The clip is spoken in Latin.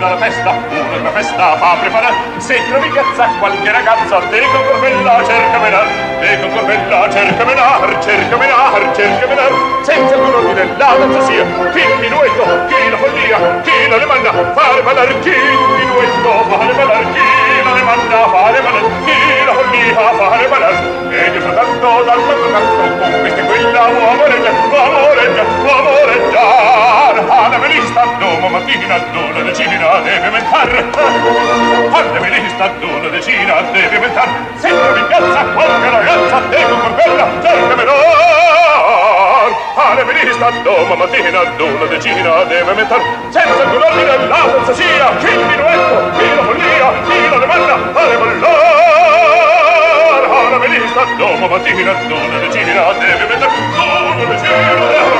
sfida la festa, una festa fa preparare. Se trovi piazza qualche ragazza, te con corbella cerca menar, te con corbella cerca menar, cerca menar, cerca menar. Senza alcun ordine la danza sia, chi il minuetto, chi la follia, chi la demanda, fare ballar, chi il minuetto, fare ballar, chi la demanda, fare ballar, chi la follia, fare ballar. E io soltanto dal canto, con queste quella L'uomo mattina d'una decina deve mentar Quando mi lista ad decina deve mentar Sempre in piazza qualche ragazza Devo con bella cerca menor Quando mi lista ad mattina d'una decina deve mentar Senza il ordine la fantasia Chi il minuetto, chi la follia, chi la demanda Fare ballare Quando mi lista ad mattina d'una decina deve mentar d'una decina deve mentar